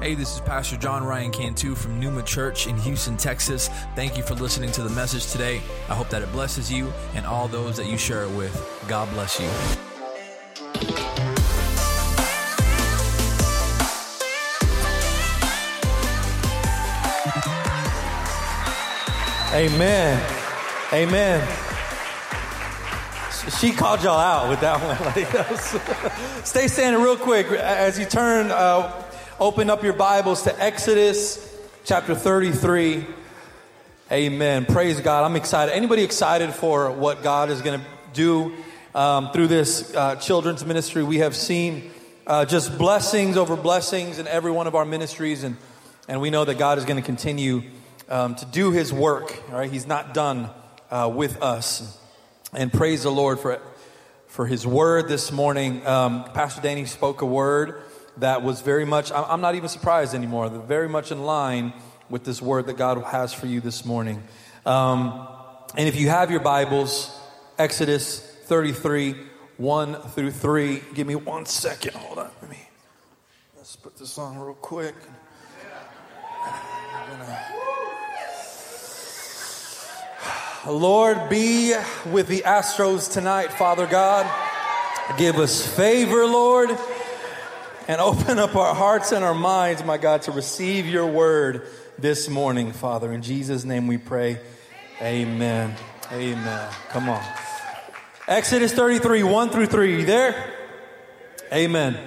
Hey, this is Pastor John Ryan Cantu from Numa Church in Houston, Texas. Thank you for listening to the message today. I hope that it blesses you and all those that you share it with. God bless you. Amen. Amen. She called y'all out with that one. Stay standing real quick as you turn. Uh, open up your Bibles to Exodus chapter 33. Amen. Praise God. I'm excited. Anybody excited for what God is going to do um, through this uh, children's ministry? We have seen uh, just blessings over blessings in every one of our ministries, and and we know that God is going to continue um, to do His work. All right, He's not done uh, with us. And praise the Lord for for His word this morning. Um, Pastor Danny spoke a word that was very much. I'm not even surprised anymore. Very much in line with this word that God has for you this morning. Um, and if you have your Bibles, Exodus 33, 1 through 3. Give me one second. Hold on. Let me let's put this on real quick. Lord, be with the Astros tonight, Father God. Give us favor, Lord, and open up our hearts and our minds, my God, to receive your word this morning, Father. In Jesus' name we pray. Amen. Amen. Come on. Exodus 33, 1 through 3. You there? Amen.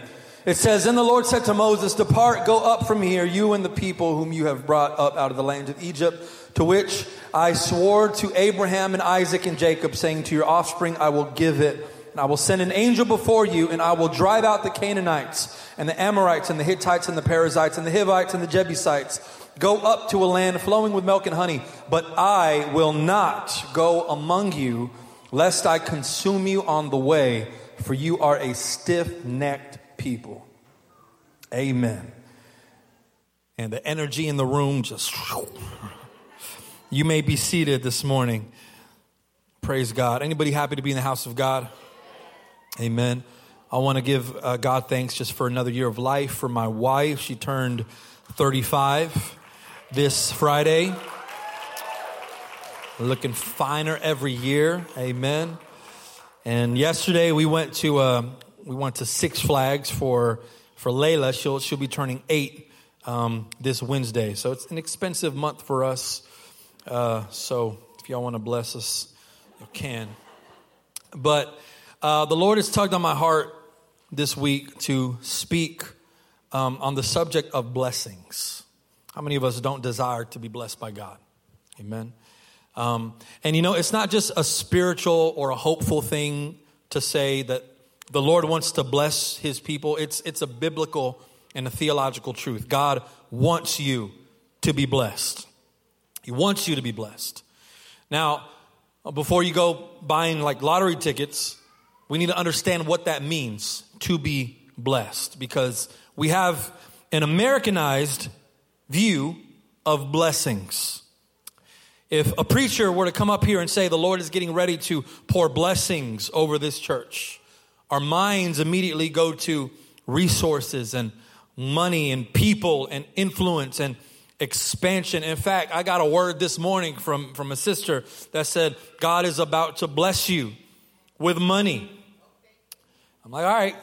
It says, Then the Lord said to Moses, Depart, go up from here, you and the people whom you have brought up out of the land of Egypt, to which I swore to Abraham and Isaac and Jacob, saying, To your offspring I will give it. And I will send an angel before you, and I will drive out the Canaanites, and the Amorites, and the Hittites, and the Perizzites, and the Hivites, and the Jebusites. Go up to a land flowing with milk and honey, but I will not go among you, lest I consume you on the way, for you are a stiff necked people. Amen. And the energy in the room just. You may be seated this morning. Praise God. Anybody happy to be in the house of God? Amen. I want to give uh, God thanks just for another year of life for my wife. She turned 35 this Friday. Looking finer every year. Amen. And yesterday we went to uh, we went to Six Flags for for Layla. She'll she'll be turning eight um, this Wednesday. So it's an expensive month for us. Uh, so if y'all want to bless us, you can. But uh, the Lord has tugged on my heart this week to speak um, on the subject of blessings. How many of us don't desire to be blessed by God? Amen. Um, and you know, it's not just a spiritual or a hopeful thing to say that the Lord wants to bless his people. It's, it's a biblical and a theological truth. God wants you to be blessed. He wants you to be blessed. Now, before you go buying like lottery tickets, we need to understand what that means to be blessed because we have an Americanized view of blessings. If a preacher were to come up here and say, The Lord is getting ready to pour blessings over this church, our minds immediately go to resources and money and people and influence and expansion. In fact, I got a word this morning from, from a sister that said, God is about to bless you with money. I'm like, all right,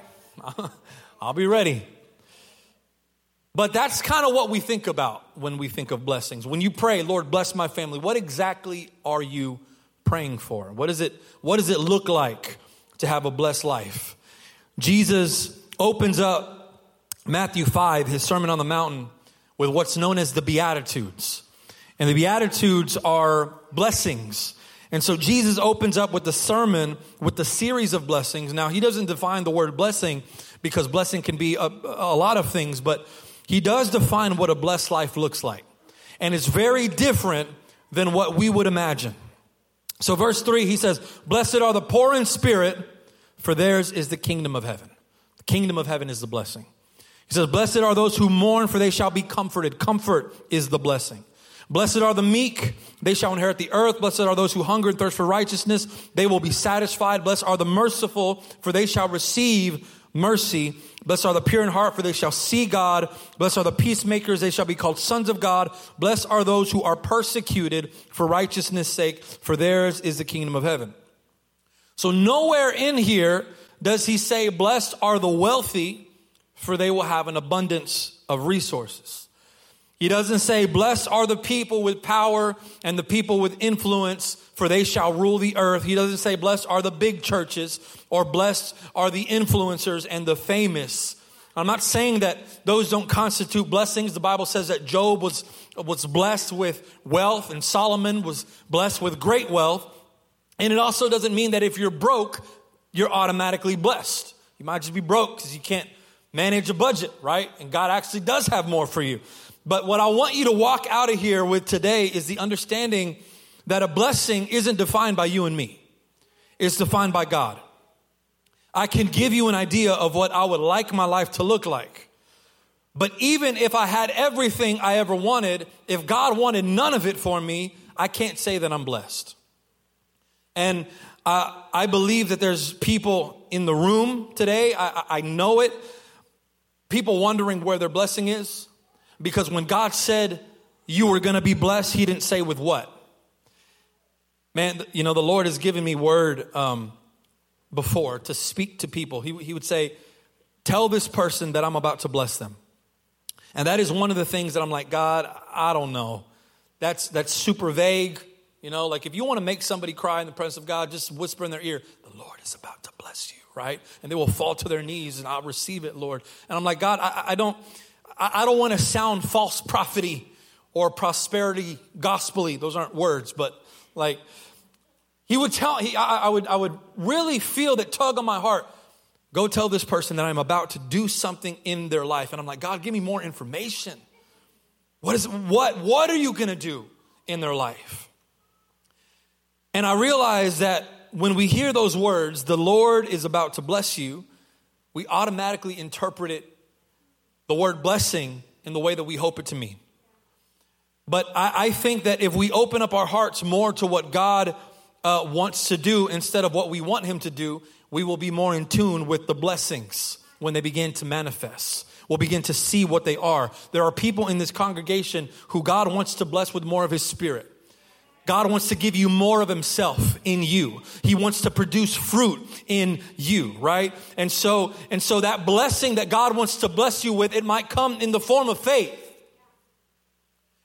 I'll be ready. But that's kind of what we think about when we think of blessings. When you pray, Lord, bless my family, what exactly are you praying for? What, is it, what does it look like to have a blessed life? Jesus opens up Matthew 5, his Sermon on the Mountain, with what's known as the Beatitudes. And the Beatitudes are blessings. And so Jesus opens up with the sermon with the series of blessings. Now, he doesn't define the word blessing because blessing can be a, a lot of things, but he does define what a blessed life looks like. And it's very different than what we would imagine. So, verse 3, he says, Blessed are the poor in spirit, for theirs is the kingdom of heaven. The kingdom of heaven is the blessing. He says, Blessed are those who mourn, for they shall be comforted. Comfort is the blessing. Blessed are the meek, they shall inherit the earth. Blessed are those who hunger and thirst for righteousness, they will be satisfied. Blessed are the merciful, for they shall receive mercy. Blessed are the pure in heart, for they shall see God. Blessed are the peacemakers, they shall be called sons of God. Blessed are those who are persecuted for righteousness' sake, for theirs is the kingdom of heaven. So, nowhere in here does he say, Blessed are the wealthy, for they will have an abundance of resources. He doesn't say, Blessed are the people with power and the people with influence, for they shall rule the earth. He doesn't say, Blessed are the big churches or blessed are the influencers and the famous. I'm not saying that those don't constitute blessings. The Bible says that Job was, was blessed with wealth and Solomon was blessed with great wealth. And it also doesn't mean that if you're broke, you're automatically blessed. You might just be broke because you can't manage a budget, right? And God actually does have more for you. But what I want you to walk out of here with today is the understanding that a blessing isn't defined by you and me. It's defined by God. I can give you an idea of what I would like my life to look like. But even if I had everything I ever wanted, if God wanted none of it for me, I can't say that I'm blessed. And I believe that there's people in the room today, I, I know it, people wondering where their blessing is. Because when God said you were going to be blessed, He didn't say with what. Man, you know, the Lord has given me word um, before to speak to people. He, he would say, Tell this person that I'm about to bless them. And that is one of the things that I'm like, God, I don't know. That's, that's super vague. You know, like if you want to make somebody cry in the presence of God, just whisper in their ear, the Lord is about to bless you, right? And they will fall to their knees and I'll receive it, Lord. And I'm like, God, I, I don't, I, don't want to sound false prophety or prosperity gospely. Those aren't words, but like he would tell, he, I, I would, I would really feel that tug on my heart. Go tell this person that I'm about to do something in their life. And I'm like, God, give me more information. What is, what, what are you going to do in their life? And I realize that when we hear those words, the Lord is about to bless you, we automatically interpret it the word blessing in the way that we hope it to mean. But I, I think that if we open up our hearts more to what God uh, wants to do instead of what we want Him to do, we will be more in tune with the blessings when they begin to manifest. We'll begin to see what they are. There are people in this congregation who God wants to bless with more of His Spirit. God wants to give you more of himself in you. He wants to produce fruit in you, right? And so, and so that blessing that God wants to bless you with, it might come in the form of faith.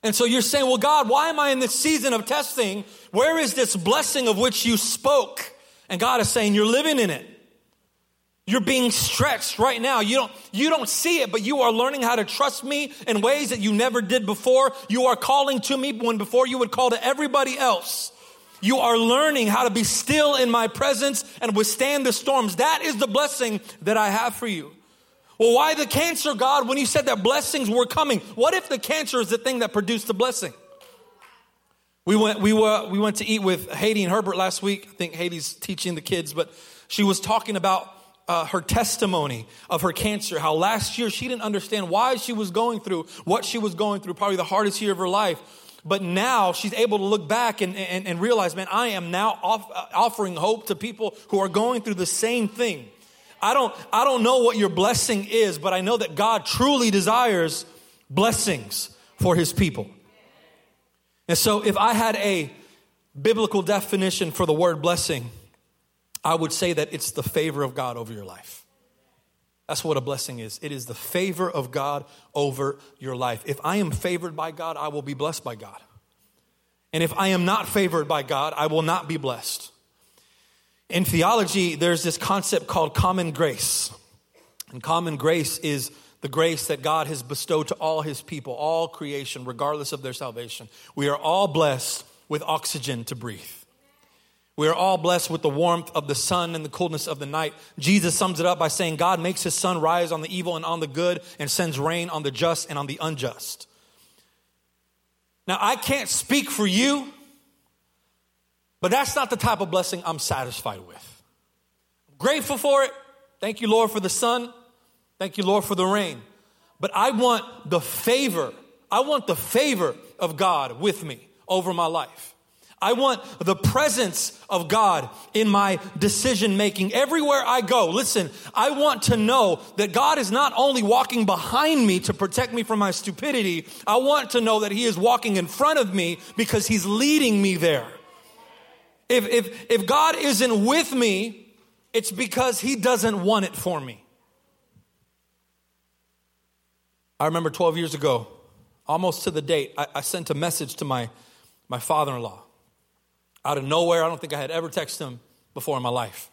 And so you're saying, well, God, why am I in this season of testing? Where is this blessing of which you spoke? And God is saying, you're living in it. You're being stretched right now. You don't, you don't see it, but you are learning how to trust me in ways that you never did before. You are calling to me when before you would call to everybody else. You are learning how to be still in my presence and withstand the storms. That is the blessing that I have for you. Well, why the cancer, God, when you said that blessings were coming? What if the cancer is the thing that produced the blessing? We went, we were, we went to eat with Haiti and Herbert last week. I think Haiti's teaching the kids, but she was talking about uh, her testimony of her cancer, how last year she didn't understand why she was going through what she was going through, probably the hardest year of her life. But now she's able to look back and, and, and realize, man, I am now off, uh, offering hope to people who are going through the same thing. I don't, I don't know what your blessing is, but I know that God truly desires blessings for his people. And so if I had a biblical definition for the word blessing, I would say that it's the favor of God over your life. That's what a blessing is. It is the favor of God over your life. If I am favored by God, I will be blessed by God. And if I am not favored by God, I will not be blessed. In theology, there's this concept called common grace. And common grace is the grace that God has bestowed to all his people, all creation, regardless of their salvation. We are all blessed with oxygen to breathe. We are all blessed with the warmth of the sun and the coolness of the night. Jesus sums it up by saying, God makes his sun rise on the evil and on the good and sends rain on the just and on the unjust. Now, I can't speak for you, but that's not the type of blessing I'm satisfied with. I'm grateful for it. Thank you, Lord, for the sun. Thank you, Lord, for the rain. But I want the favor, I want the favor of God with me over my life. I want the presence of God in my decision making everywhere I go. Listen, I want to know that God is not only walking behind me to protect me from my stupidity, I want to know that He is walking in front of me because He's leading me there. If, if, if God isn't with me, it's because He doesn't want it for me. I remember 12 years ago, almost to the date, I, I sent a message to my, my father in law out of nowhere. I don't think I had ever texted him before in my life.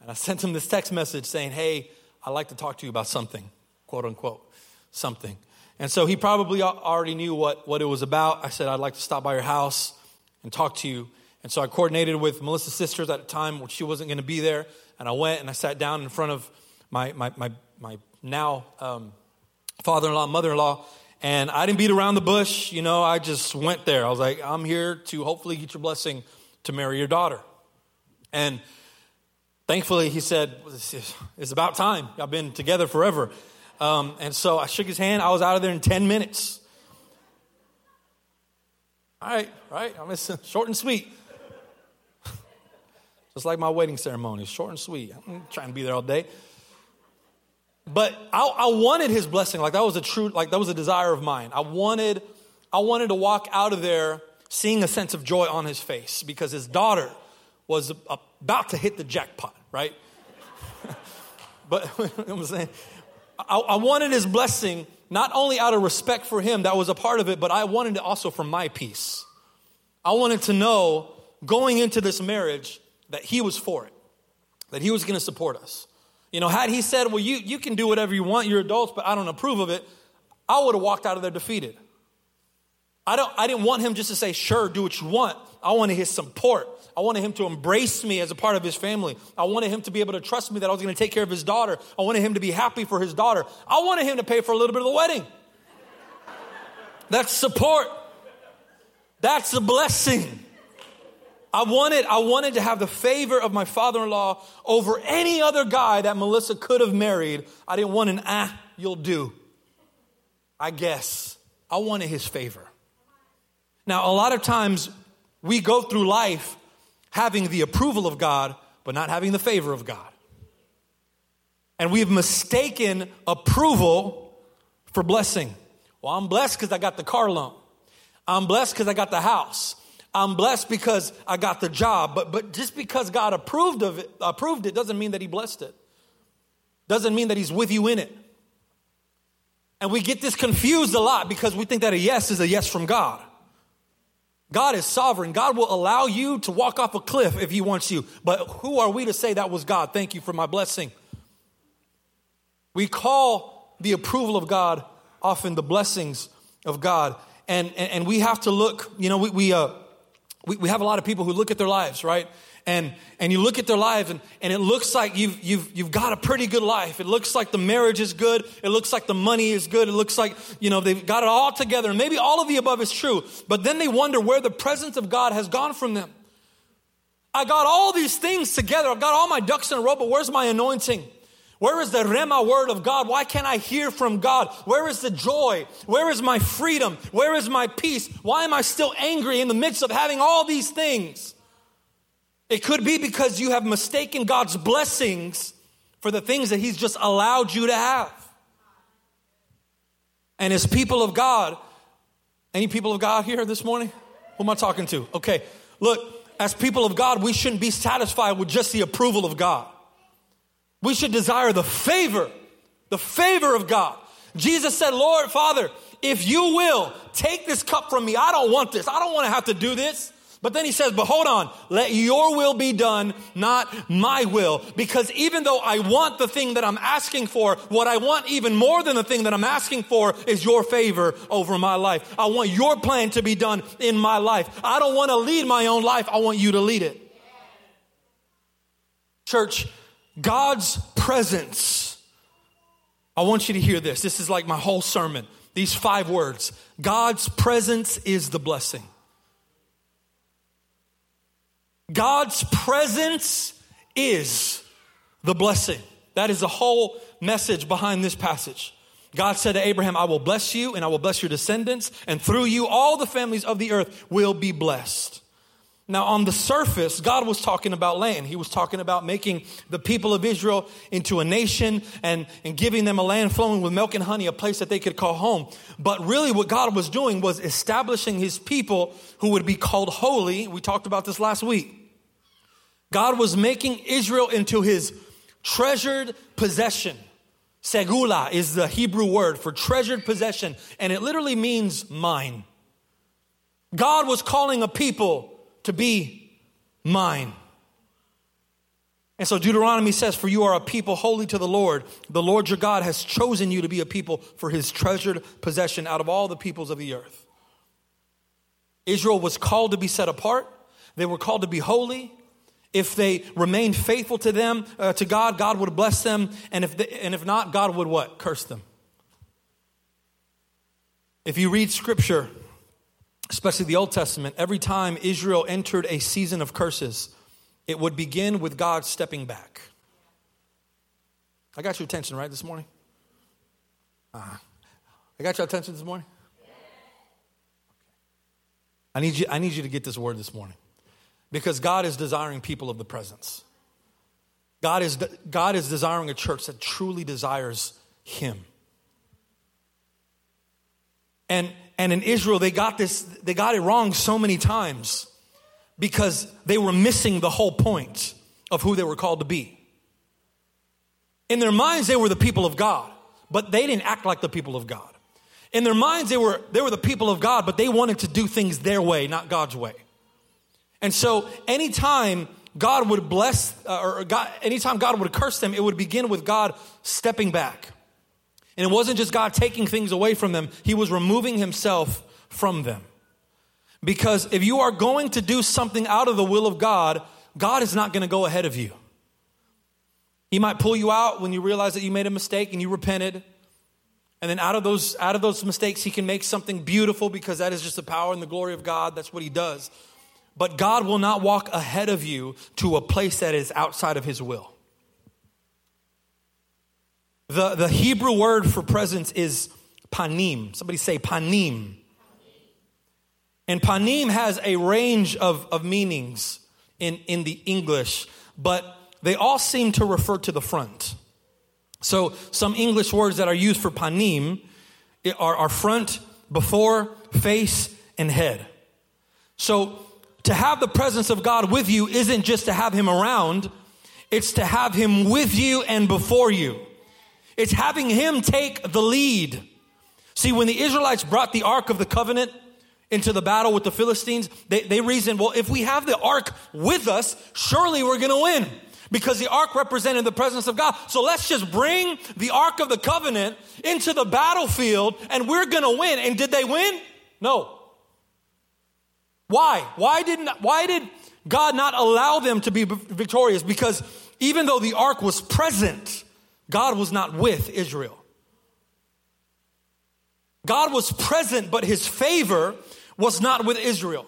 And I sent him this text message saying, Hey, I'd like to talk to you about something, quote unquote, something. And so he probably already knew what, what it was about. I said, I'd like to stop by your house and talk to you. And so I coordinated with Melissa's sisters at a time when she wasn't going to be there. And I went and I sat down in front of my, my, my, my now um, father in law, mother in law, and I didn't beat around the bush. You know, I just went there. I was like, I'm here to hopefully get your blessing to marry your daughter. And thankfully, he said, It's about time. I've been together forever. Um, and so I shook his hand. I was out of there in 10 minutes. All right, right. I mean, short and sweet. Just like my wedding ceremony, short and sweet. I'm trying to be there all day. But I, I wanted his blessing. Like that was a true, like that was a desire of mine. I wanted, I wanted to walk out of there seeing a sense of joy on his face because his daughter was about to hit the jackpot, right? but I'm saying, I, I wanted his blessing not only out of respect for him, that was a part of it, but I wanted it also for my peace. I wanted to know going into this marriage that he was for it, that he was going to support us. You know, had he said, Well, you, you can do whatever you want, you're adults, but I don't approve of it, I would have walked out of there defeated. I, don't, I didn't want him just to say, Sure, do what you want. I wanted his support. I wanted him to embrace me as a part of his family. I wanted him to be able to trust me that I was going to take care of his daughter. I wanted him to be happy for his daughter. I wanted him to pay for a little bit of the wedding. That's support. That's a blessing. I wanted, I wanted to have the favor of my father in law over any other guy that Melissa could have married. I didn't want an ah, you'll do. I guess. I wanted his favor. Now, a lot of times we go through life having the approval of God, but not having the favor of God. And we've mistaken approval for blessing. Well, I'm blessed because I got the car loan. I'm blessed because I got the house. I'm blessed because I got the job. But, but just because God approved of it, approved it doesn't mean that He blessed it. Doesn't mean that He's with you in it. And we get this confused a lot because we think that a yes is a yes from God. God is sovereign. God will allow you to walk off a cliff if He wants you. But who are we to say that was God? Thank you for my blessing. We call the approval of God often the blessings of God. And, and, and we have to look, you know, we, we, uh, we, we have a lot of people who look at their lives, right? And, and you look at their lives and, and it looks like you've, you've, you've got a pretty good life. It looks like the marriage is good. It looks like the money is good. It looks like, you know, they've got it all together. And maybe all of the above is true. But then they wonder where the presence of God has gone from them. I got all these things together. I've got all my ducks in a row, but where's my anointing? Where is the Rhema word of God? Why can't I hear from God? Where is the joy? Where is my freedom? Where is my peace? Why am I still angry in the midst of having all these things? It could be because you have mistaken God's blessings for the things that He's just allowed you to have. And as people of God, any people of God here this morning? Who am I talking to? Okay, look, as people of God, we shouldn't be satisfied with just the approval of God. We should desire the favor, the favor of God. Jesus said, Lord, Father, if you will, take this cup from me. I don't want this. I don't want to have to do this. But then he says, but hold on, let your will be done, not my will. Because even though I want the thing that I'm asking for, what I want even more than the thing that I'm asking for is your favor over my life. I want your plan to be done in my life. I don't want to lead my own life. I want you to lead it. Church, God's presence. I want you to hear this. This is like my whole sermon. These five words God's presence is the blessing. God's presence is the blessing. That is the whole message behind this passage. God said to Abraham, I will bless you and I will bless your descendants, and through you all the families of the earth will be blessed. Now, on the surface, God was talking about land. He was talking about making the people of Israel into a nation and, and giving them a land flowing with milk and honey, a place that they could call home. But really, what God was doing was establishing his people who would be called holy. We talked about this last week. God was making Israel into his treasured possession. Segula is the Hebrew word for treasured possession, and it literally means mine. God was calling a people to be mine. And so Deuteronomy says, For you are a people holy to the Lord. The Lord your God has chosen you to be a people for his treasured possession out of all the peoples of the earth. Israel was called to be set apart, they were called to be holy. If they remained faithful to them, uh, to God, God would bless them. And if, they, and if not, God would what? Curse them. If you read scripture, especially the Old Testament, every time Israel entered a season of curses, it would begin with God stepping back. I got your attention, right, this morning? Uh, I got your attention this morning? I need, you, I need you to get this word this morning because God is desiring people of the presence. God is, God is desiring a church that truly desires Him. And and in Israel, they got this, they got it wrong so many times because they were missing the whole point of who they were called to be. In their minds, they were the people of God, but they didn't act like the people of God. In their minds, they were, they were the people of God, but they wanted to do things their way, not God's way. And so, anytime God would bless, uh, or God, anytime God would curse them, it would begin with God stepping back. And it wasn't just God taking things away from them, He was removing Himself from them. Because if you are going to do something out of the will of God, God is not going to go ahead of you. He might pull you out when you realize that you made a mistake and you repented. And then out of those out of those mistakes he can make something beautiful because that is just the power and the glory of God. That's what he does. But God will not walk ahead of you to a place that is outside of his will. The, the Hebrew word for presence is panim. Somebody say panim. And panim has a range of, of meanings in, in the English, but they all seem to refer to the front. So some English words that are used for panim are, are front, before, face, and head. So to have the presence of God with you isn't just to have him around, it's to have him with you and before you. It's having him take the lead. See, when the Israelites brought the Ark of the Covenant into the battle with the Philistines, they, they reasoned, well, if we have the Ark with us, surely we're going to win because the ark represented the presence of God. So let's just bring the ark of the covenant into the battlefield and we're going to win. And did they win? No. Why? Why didn't why did God not allow them to be victorious? Because even though the ark was present, God was not with Israel. God was present, but his favor was not with Israel.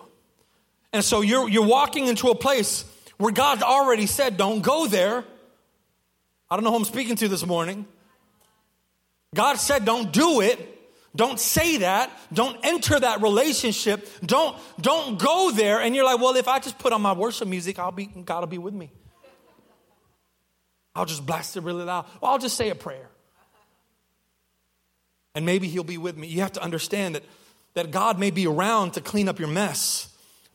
And so you're, you're walking into a place where God already said, Don't go there. I don't know who I'm speaking to this morning. God said, Don't do it. Don't say that. Don't enter that relationship. Don't, don't go there. And you're like, Well, if I just put on my worship music, I'll be, God will be with me. I'll just blast it really loud. Well, I'll just say a prayer. And maybe he'll be with me. You have to understand that, that God may be around to clean up your mess.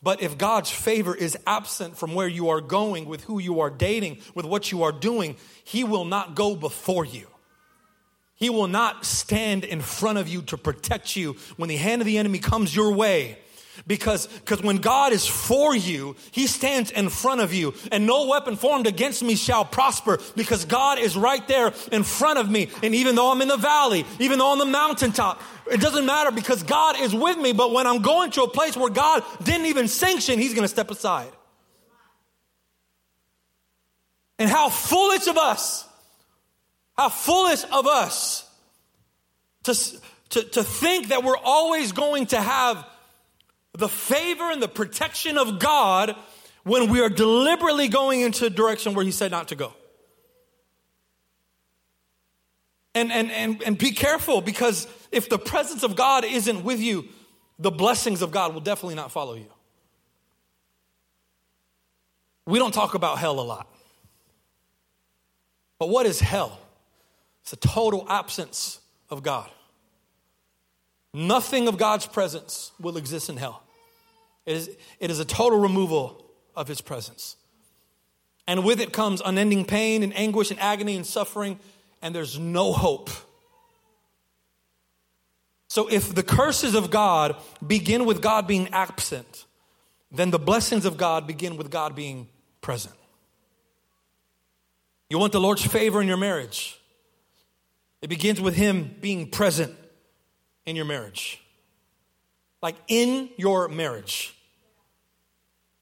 But if God's favor is absent from where you are going, with who you are dating, with what you are doing, He will not go before you. He will not stand in front of you to protect you when the hand of the enemy comes your way. Because because when God is for you, he stands in front of you and no weapon formed against me shall prosper because God is right there in front of me. And even though I'm in the valley, even though on the mountaintop, it doesn't matter because God is with me. But when I'm going to a place where God didn't even sanction, he's going to step aside. And how foolish of us, how foolish of us to, to, to think that we're always going to have the favor and the protection of God when we are deliberately going into a direction where He said not to go. And, and, and, and be careful because if the presence of God isn't with you, the blessings of God will definitely not follow you. we don't talk about hell a lot. But what is hell? It's a total absence of God. Nothing of God's presence will exist in hell. It is, it is a total removal of his presence. And with it comes unending pain and anguish and agony and suffering, and there's no hope. So, if the curses of God begin with God being absent, then the blessings of God begin with God being present. You want the Lord's favor in your marriage, it begins with Him being present in your marriage. Like in your marriage.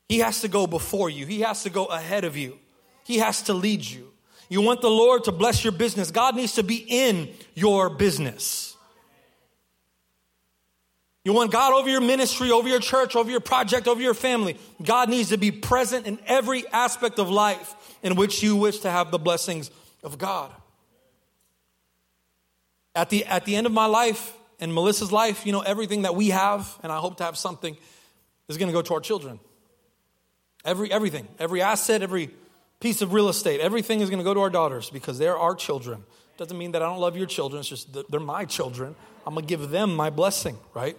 He has to go before you, He has to go ahead of you, He has to lead you. You want the Lord to bless your business, God needs to be in your business. You want God over your ministry, over your church, over your project, over your family. God needs to be present in every aspect of life in which you wish to have the blessings of God. At the, at the end of my life and Melissa's life, you know, everything that we have, and I hope to have something, is going to go to our children. Every, everything, every asset, every piece of real estate, everything is going to go to our daughters because they're our children. Doesn't mean that I don't love your children, it's just they're my children. I'm going to give them my blessing, right?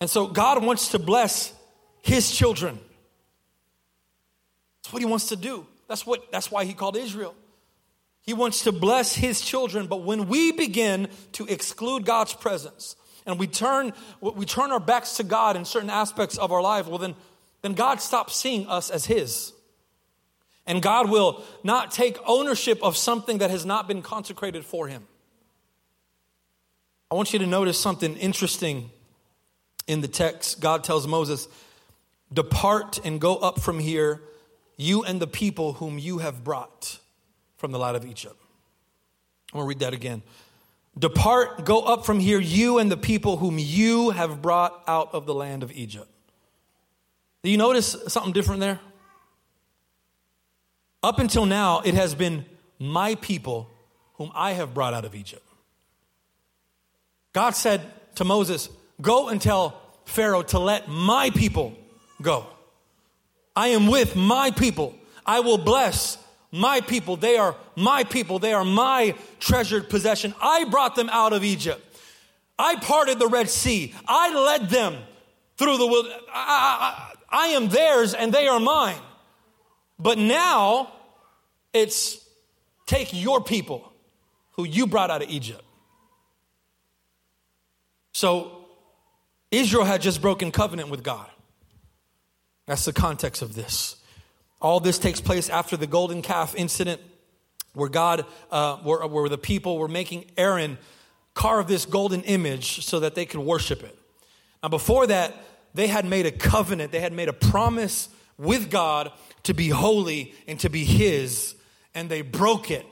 And so God wants to bless his children. That's what he wants to do. That's what that's why he called Israel. He wants to bless his children, but when we begin to exclude God's presence and we turn we turn our backs to God in certain aspects of our life, well then then God stops seeing us as His. And God will not take ownership of something that has not been consecrated for Him. I want you to notice something interesting in the text. God tells Moses, Depart and go up from here, you and the people whom you have brought from the land of Egypt. I'm going to read that again. Depart, go up from here, you and the people whom you have brought out of the land of Egypt. Do you notice something different there? Up until now, it has been my people whom I have brought out of Egypt. God said to Moses, Go and tell Pharaoh to let my people go. I am with my people. I will bless my people. They are my people. They are my treasured possession. I brought them out of Egypt. I parted the Red Sea. I led them through the wilderness. I am theirs and they are mine. But now it's take your people who you brought out of Egypt. So Israel had just broken covenant with God. That's the context of this. All this takes place after the golden calf incident where God, uh, where, where the people were making Aaron carve this golden image so that they could worship it. Now, before that, they had made a covenant, they had made a promise with God to be holy and to be His, and they broke it.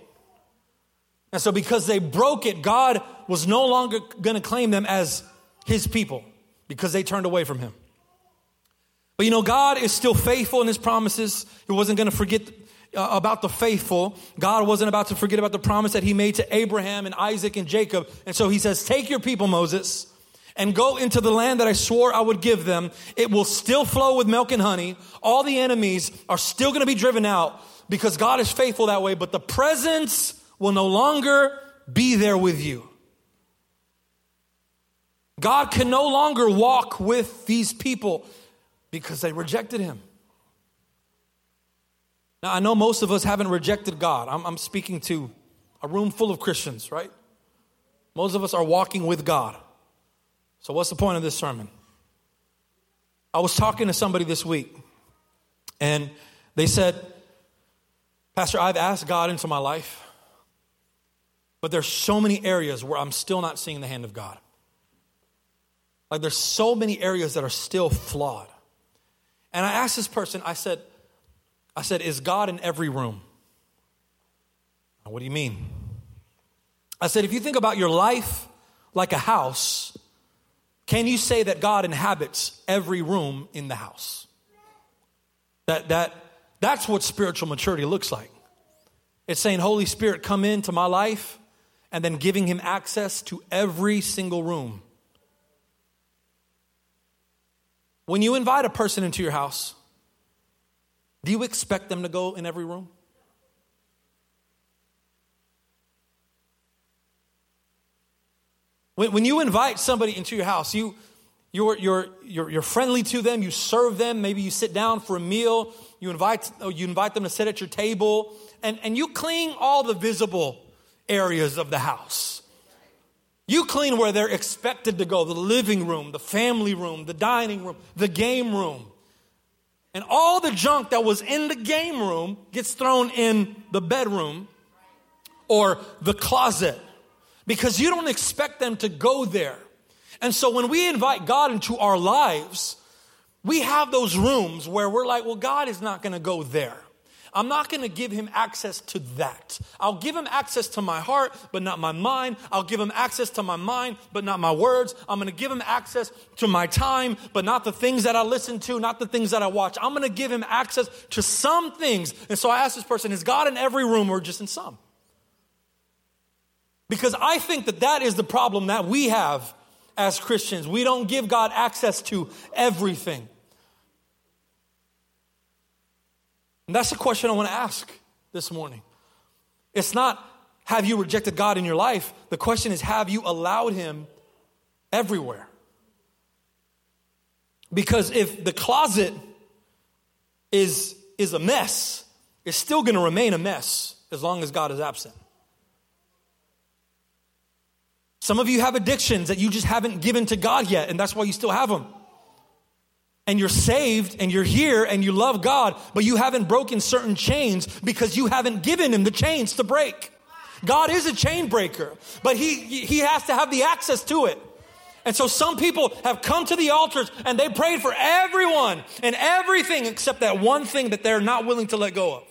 And so, because they broke it, God was no longer going to claim them as His people because they turned away from Him. But you know, God is still faithful in His promises. He wasn't going to forget uh, about the faithful. God wasn't about to forget about the promise that He made to Abraham and Isaac and Jacob. And so He says, Take your people, Moses and go into the land that I swore I would give them. It will still flow with milk and honey. All the enemies are still going to be driven out because God is faithful that way, but the presence will no longer be there with you. God can no longer walk with these people because they rejected him. Now, I know most of us haven't rejected God. I'm, I'm, speaking to a room full of Christians, right? Most of us are walking with God. So, what's the point of this sermon? I was talking to somebody this week, and they said, Pastor, I've asked God into my life, but there's so many areas where I'm still not seeing the hand of God. Like, there's so many areas that are still flawed. And I asked this person, I said, I said, is God in every room? What do you mean? I said, if you think about your life like a house, can you say that God inhabits every room in the house? That, that, that's what spiritual maturity looks like. It's saying, Holy Spirit, come into my life, and then giving him access to every single room. When you invite a person into your house, Do you expect them to go in every room? When, when you invite somebody into your house, you, you're, you're, you're, you're friendly to them, you serve them, maybe you sit down for a meal, you invite, oh, you invite them to sit at your table, and, and you clean all the visible areas of the house. You clean where they're expected to go the living room, the family room, the dining room, the game room. And all the junk that was in the game room gets thrown in the bedroom or the closet because you don't expect them to go there. And so when we invite God into our lives, we have those rooms where we're like, well, God is not going to go there. I'm not going to give him access to that. I'll give him access to my heart, but not my mind. I'll give him access to my mind, but not my words. I'm going to give him access to my time, but not the things that I listen to, not the things that I watch. I'm going to give him access to some things. And so I asked this person, is God in every room or just in some? Because I think that that is the problem that we have as Christians. We don't give God access to everything. And that's the question I want to ask this morning. It's not, have you rejected God in your life? The question is, have you allowed Him everywhere? Because if the closet is, is a mess, it's still going to remain a mess as long as God is absent. Some of you have addictions that you just haven't given to God yet, and that's why you still have them. And you're saved and you're here and you love God, but you haven't broken certain chains because you haven't given Him the chains to break. God is a chain breaker, but He, he has to have the access to it. And so some people have come to the altars and they prayed for everyone and everything except that one thing that they're not willing to let go of.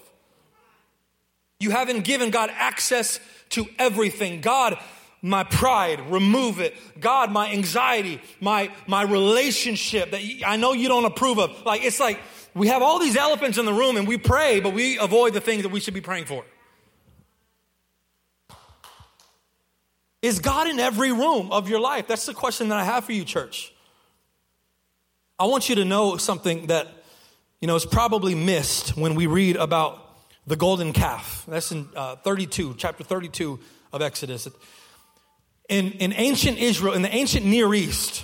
You haven't given God access to everything. God my pride, remove it. God, my anxiety, my, my relationship that I know you don't approve of. Like, it's like we have all these elephants in the room and we pray, but we avoid the things that we should be praying for. Is God in every room of your life? That's the question that I have for you, church. I want you to know something that, you know, is probably missed when we read about the golden calf. That's in uh, 32, chapter 32 of Exodus in, in ancient Israel, in the ancient Near East,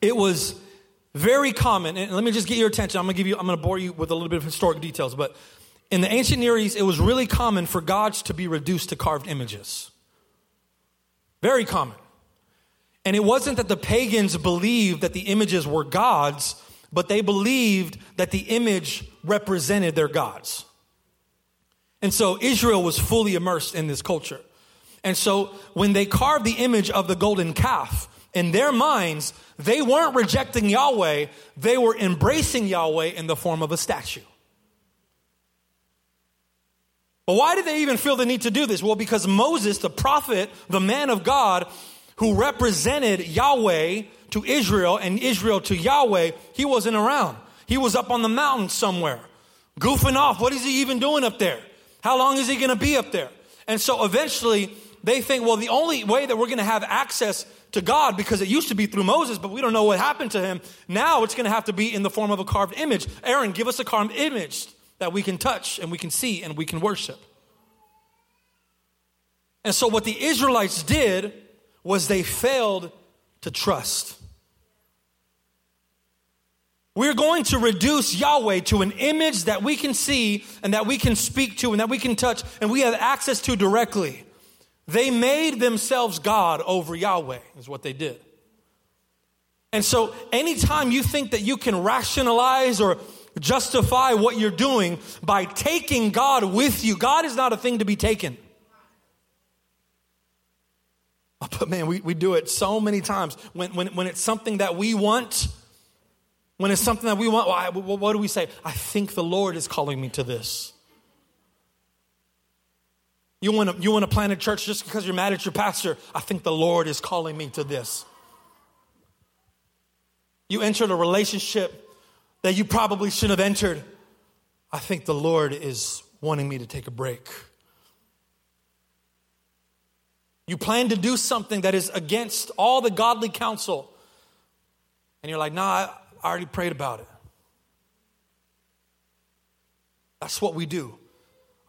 it was very common. And let me just get your attention. I'm gonna give you, I'm gonna bore you with a little bit of historic details, but in the ancient Near East, it was really common for gods to be reduced to carved images. Very common. And it wasn't that the pagans believed that the images were gods, but they believed that the image represented their gods. And so Israel was fully immersed in this culture. And so when they carved the image of the golden calf, in their minds, they weren't rejecting Yahweh, they were embracing Yahweh in the form of a statue. But why did they even feel the need to do this? Well, because Moses, the prophet, the man of God, who represented Yahweh to Israel and Israel to Yahweh, he wasn't around. He was up on the mountain somewhere, goofing off. What is he even doing up there? How long is he going to be up there? And so eventually, they think, well, the only way that we're going to have access to God, because it used to be through Moses, but we don't know what happened to him, now it's going to have to be in the form of a carved image. Aaron, give us a carved image that we can touch and we can see and we can worship. And so, what the Israelites did was they failed to trust. We're going to reduce Yahweh to an image that we can see and that we can speak to and that we can touch and we have access to directly. They made themselves God over Yahweh, is what they did. And so, anytime you think that you can rationalize or justify what you're doing by taking God with you, God is not a thing to be taken. But man, we, we do it so many times. When, when, when it's something that we want, when it's something that we want, well, I, what do we say? I think the Lord is calling me to this. You want to you want to plant a church just because you're mad at your pastor? I think the Lord is calling me to this. You entered a relationship that you probably shouldn't have entered. I think the Lord is wanting me to take a break. You plan to do something that is against all the godly counsel, and you're like, nah, I already prayed about it. That's what we do.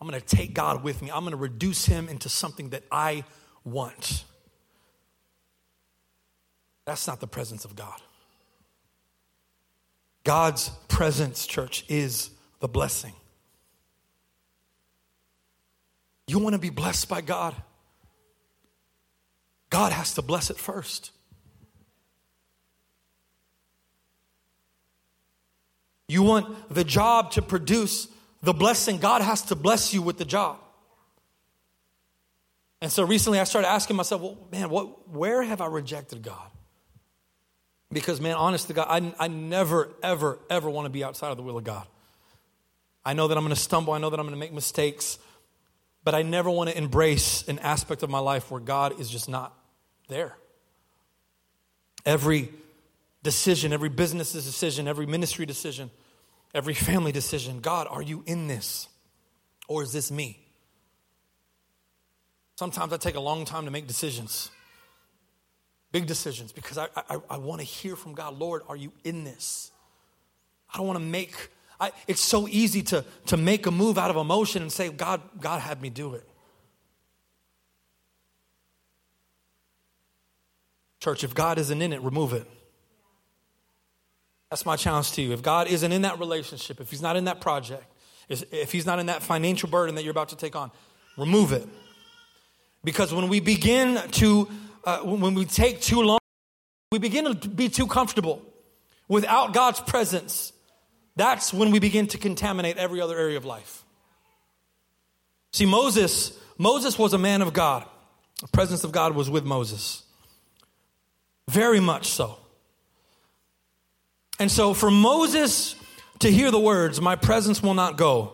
I'm going to take God with me. I'm going to reduce him into something that I want. That's not the presence of God. God's presence, church, is the blessing. You want to be blessed by God? God has to bless it first. You want the job to produce the blessing, God has to bless you with the job. And so recently I started asking myself, well, man, what, where have I rejected God? Because, man, honest to God, I, I never, ever, ever want to be outside of the will of God. I know that I'm going to stumble. I know that I'm going to make mistakes. But I never want to embrace an aspect of my life where God is just not there. Every decision, every business decision, every ministry decision, every family decision God, are you in this? Or is this me? Sometimes I take a long time to make decisions big decisions because I, I, I want to hear from God. Lord, are you in this? I don't want to make, I, it's so easy to, to make a move out of emotion and say, God, God had me do it. Church, if God isn't in it, remove it. That's my challenge to you. If God isn't in that relationship, if He's not in that project, if He's not in that financial burden that you're about to take on, remove it. Because when we begin to uh, when we take too long, we begin to be too comfortable without God's presence. That's when we begin to contaminate every other area of life. See, Moses, Moses was a man of God. The presence of God was with Moses. Very much so. And so for Moses to hear the words, My presence will not go,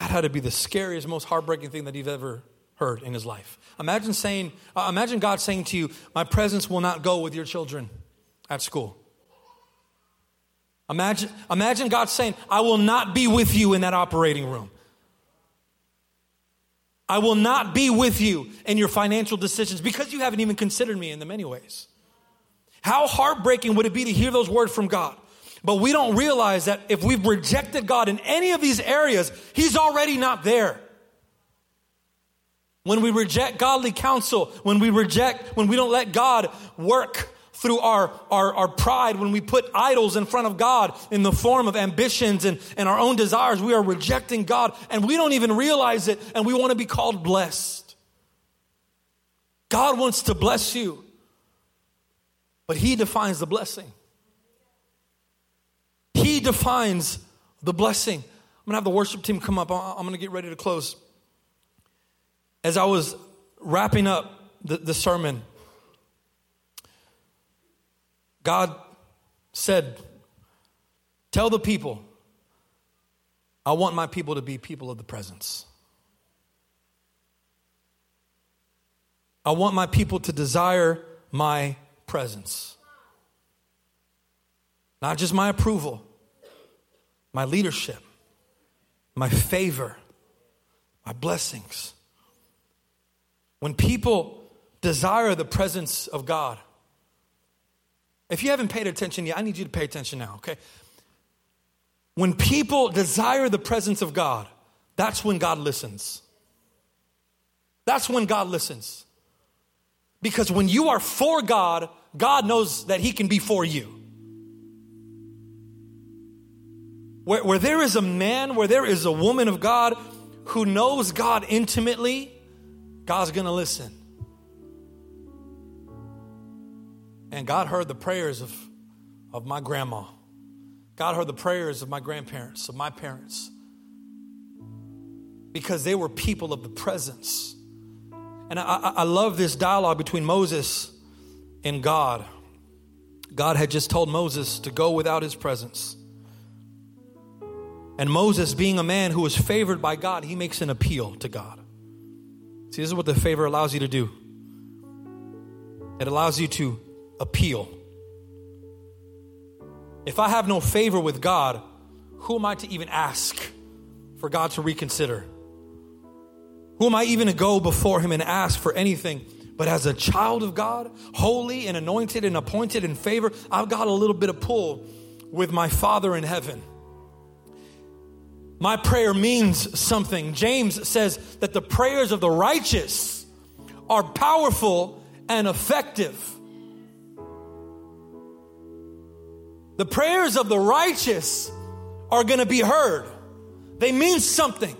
that had to be the scariest, most heartbreaking thing that he'd ever heard in his life. Imagine saying, uh, imagine God saying to you, My presence will not go with your children at school. Imagine, imagine God saying, I will not be with you in that operating room. I will not be with you in your financial decisions because you haven't even considered me in them, anyways. How heartbreaking would it be to hear those words from God? But we don't realize that if we've rejected God in any of these areas, He's already not there. When we reject godly counsel, when we reject, when we don't let God work through our, our, our pride, when we put idols in front of God in the form of ambitions and, and our own desires, we are rejecting God and we don't even realize it and we want to be called blessed. God wants to bless you, but He defines the blessing. He defines the blessing. I'm to have the worship team come up. I'm to get ready to close as I was wrapping up the, the sermon, God said, Tell the people, I want my people to be people of the presence. I want my people to desire my presence. Not just my approval, my leadership, my favor, my blessings. When people desire the presence of God, if you haven't paid attention yet, I need you to pay attention now, okay? When people desire the presence of God, that's when God listens. That's when God listens. Because when you are for God, God knows that He can be for you. Where, where there is a man, where there is a woman of God who knows God intimately, God's going to listen. And God heard the prayers of, of my grandma. God heard the prayers of my grandparents, of my parents, because they were people of the presence. And I, I, love this dialogue between Moses and God. God had just told Moses to go without his presence. And Moses, being a man who was favored by God, he makes an appeal to God. See, this is what the favor allows you to do it allows you to appeal. If I have no favor with God, who am I to even ask for God to reconsider? Who am I even to go before Him and ask for anything? But as a child of God, holy and anointed and appointed in favor, I've got a little bit of pull with my Father in heaven. My prayer means something. James says that the prayers of the righteous are powerful and effective. The prayers of the righteous are going to be heard. They mean something.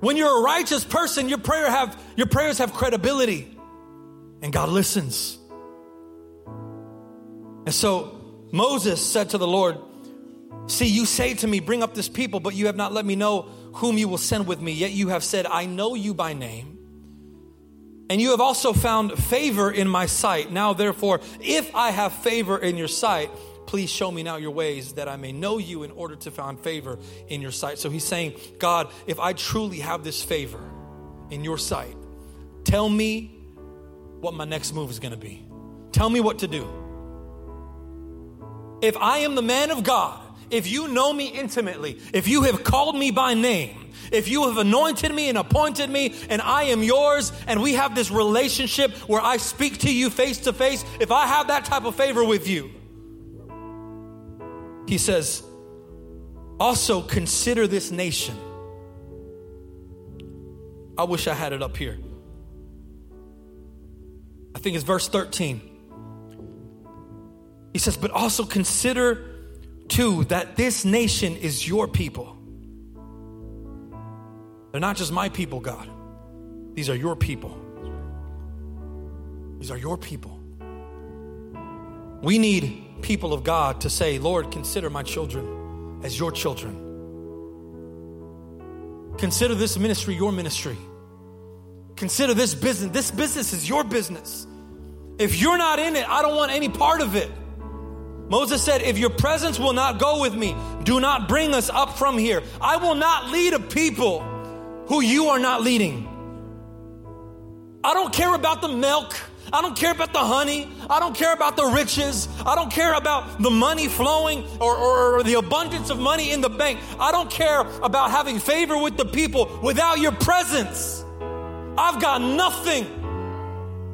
When you're a righteous person, your prayer have your prayers have credibility and God listens. And so Moses said to the Lord, See, you say to me, Bring up this people, but you have not let me know whom you will send with me. Yet you have said, I know you by name. And you have also found favor in my sight. Now, therefore, if I have favor in your sight, please show me now your ways that I may know you in order to find favor in your sight. So he's saying, God, if I truly have this favor in your sight, tell me what my next move is going to be. Tell me what to do. If I am the man of God, if you know me intimately, if you have called me by name, if you have anointed me and appointed me and I am yours and we have this relationship where I speak to you face to face, if I have that type of favor with you, he says, also consider this nation. I wish I had it up here. I think it's verse 13. He says, but also consider too that this nation is your people. They're not just my people, God. These are your people. These are your people. We need people of God to say, Lord, consider my children as your children. Consider this ministry your ministry. Consider this business. This business is your business. If you're not in it, I don't want any part of it. Moses said, If your presence will not go with me, do not bring us up from here. I will not lead a people who you are not leading. I don't care about the milk. I don't care about the honey. I don't care about the riches. I don't care about the money flowing or, or, or, the abundance of money in the bank. I don't care about having favor with the people without your presence. I've got nothing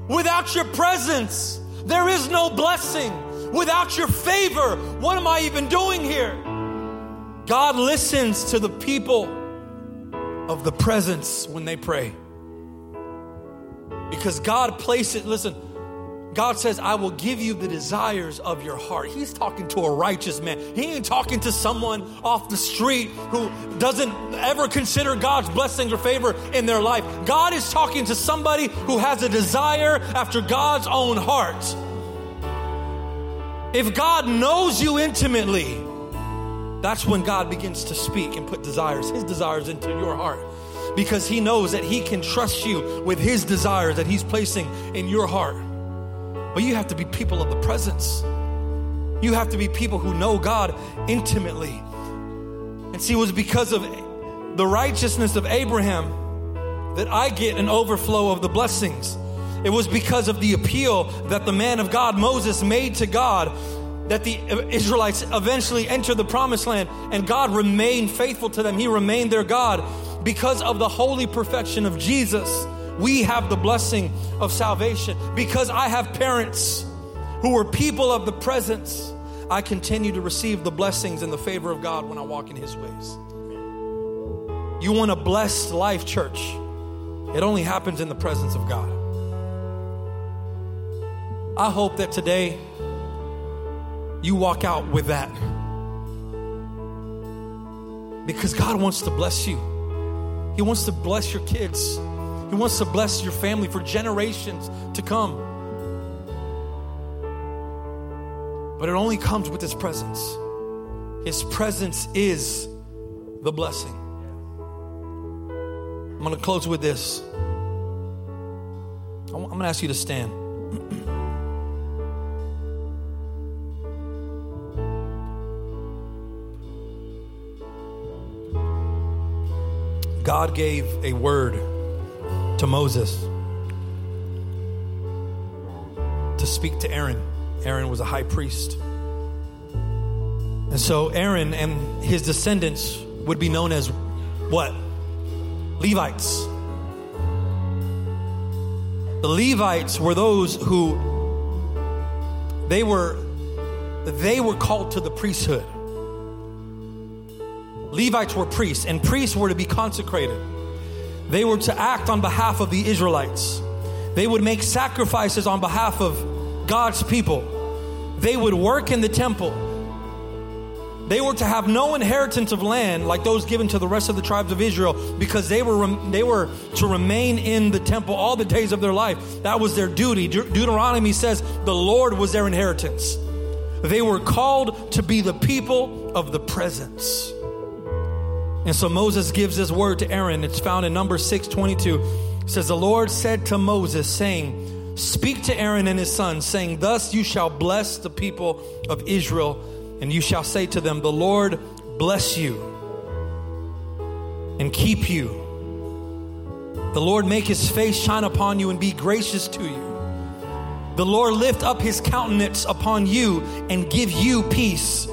without your presence. There is no blessing without your favor. What am I even doing here? God listens to the people of the presence when they pray. Because God placed it, listen, God says, I will give you the desires of your heart. He's talking to a righteous man. He ain't talking to someone off the street who doesn't ever consider God's blessings or favor in their life. God is talking to somebody who has a desire after God's own heart. If God knows you intimately, that's when God begins to speak and put desires, His desires into your heart. Because He knows that He can trust you with His desires that He's placing in your heart. But you have to be people of the presence. You have to be people who know God intimately. And see, it was because of the righteousness of Abraham that I get an overflow of the blessings. It was because of the appeal that the man of God, Moses, made to God that the Israelites eventually entered the promised land and God remained faithful to them. He remained their God because of the holy perfection of Jesus. We have the blessing of salvation because I have parents who were people of the presence. I continue to receive the blessings and the favor of God when I walk in His ways. You want a blessed life, church? It only happens in the presence of God. I hope that today you walk out with that. Because God wants to bless you. He wants to bless your kids. He wants to bless your family for generations to come. But it only comes with His presence. His presence is the blessing. I'm going to close with this. I'm going to ask you to stand. God gave a word to Moses to speak to Aaron. Aaron was a high priest. And so Aaron and his descendants would be known as what? Levites. The Levites were those who they were they were called to the priesthood. Levites were priests, and priests were to be consecrated. They were to act on behalf of the Israelites. They would make sacrifices on behalf of God's people. They would work in the temple. They were to have no inheritance of land like those given to the rest of the tribes of Israel because they were, they were to remain in the temple all the days of their life. That was their duty. De- Deuteronomy says the Lord was their inheritance. They were called to be the people of the presence. And so Moses gives this word to Aaron. It's found in number 622. It says, The Lord said to Moses, saying, Speak to Aaron and his sons, saying, Thus you shall bless the people of Israel and you shall say to them, The Lord bless you and keep you. The Lord make his face shine upon you and be gracious to you. The Lord lift up his countenance upon you and give you peace.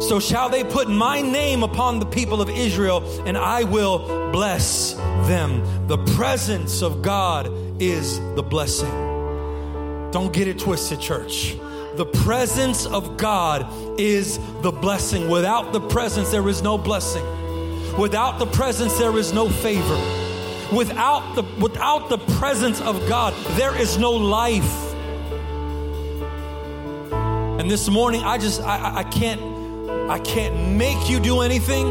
So shall they put my name upon the people of Israel, and I will bless them. The presence of God is the blessing. Don't get it twisted, church. The presence of God is the blessing. Without the presence, there is no blessing. Without the presence, there is no favor. Without the, without the presence of God, there is no life. And this morning, I just, I, I can't, I can't make you do anything,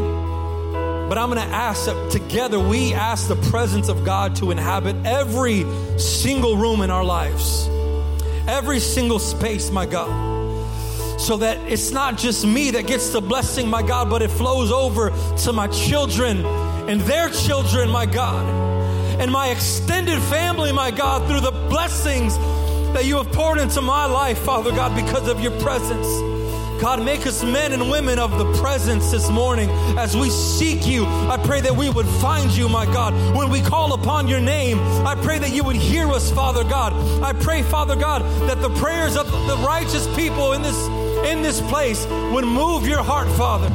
but I'm going to ask that together we ask the presence of God to inhabit every single room in our lives every single space, my God. So that it's not just me that gets the blessing, my God, but it flows over to my children and their children, my God, and my extended family, my God, through the blessings that you have poured into my life, Father God, because of your presence. God, make us men and women of the presence this morning as we seek you. I pray that we would find you, my God. When we call upon your name, I pray that you would hear us, Father God. I pray, Father God, that the prayers of the righteous people in this in this place would move your heart, Father.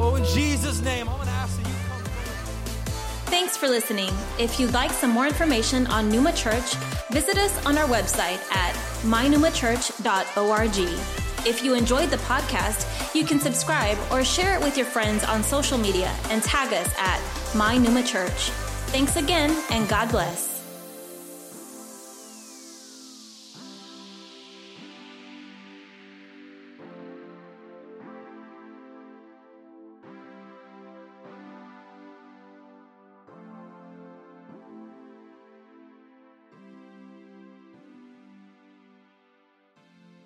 Oh, in Jesus' name, I'm going to ask that you come. Thanks for listening. If you'd like some more information on Numa Church, visit us on our website at mynumachurch.org. If you enjoyed the podcast, you can subscribe or share it with your friends on social media and tag us at My Numa Church. Thanks again, and God bless.